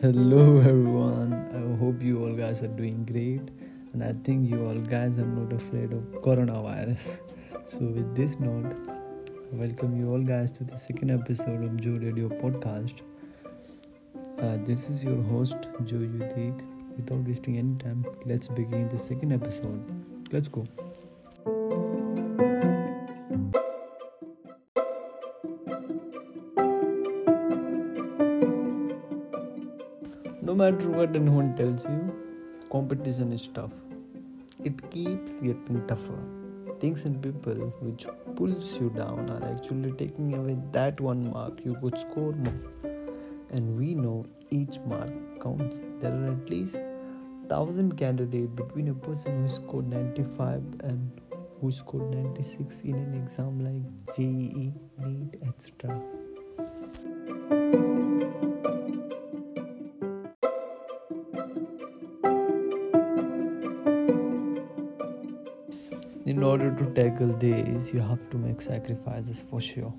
Hello everyone. I hope you all guys are doing great and I think you all guys are not afraid of coronavirus. So with this note, I welcome you all guys to the second episode of Joe Radio podcast. Uh, this is your host Joe Udik. Without wasting any time, let's begin the second episode. Let's go. No matter what anyone tells you, competition is tough. It keeps getting tougher. Things and people which pulls you down are actually taking away that one mark you could score more. And we know each mark counts. There are at least thousand candidates between a person who scored 95 and who scored 96 in an exam like JEE, NEET, etc. In order to tackle this, you have to make sacrifices for sure.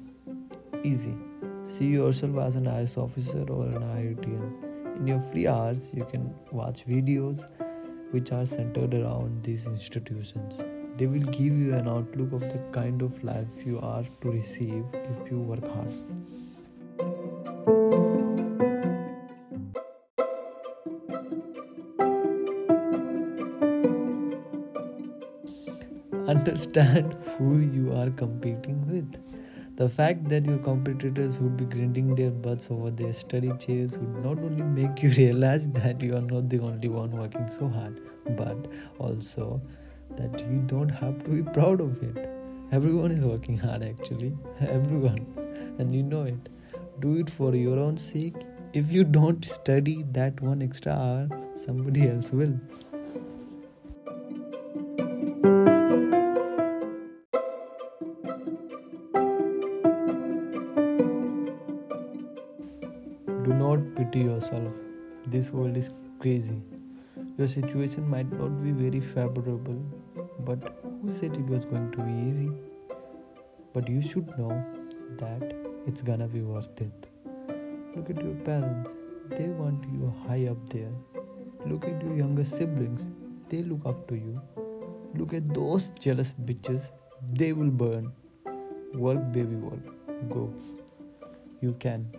Easy. See yourself as an IS officer or an IITian. In your free hours, you can watch videos which are centered around these institutions. They will give you an outlook of the kind of life you are to receive if you work hard. Understand who you are competing with. The fact that your competitors would be grinding their butts over their study chairs would not only make you realize that you are not the only one working so hard, but also that you don't have to be proud of it. Everyone is working hard actually. Everyone. And you know it. Do it for your own sake. If you don't study that one extra hour, somebody else will. Do not pity yourself. This world is crazy. Your situation might not be very favorable, but who said it was going to be easy? But you should know that it's gonna be worth it. Look at your parents, they want you high up there. Look at your younger siblings, they look up to you. Look at those jealous bitches, they will burn. Work, baby, work. Go. You can.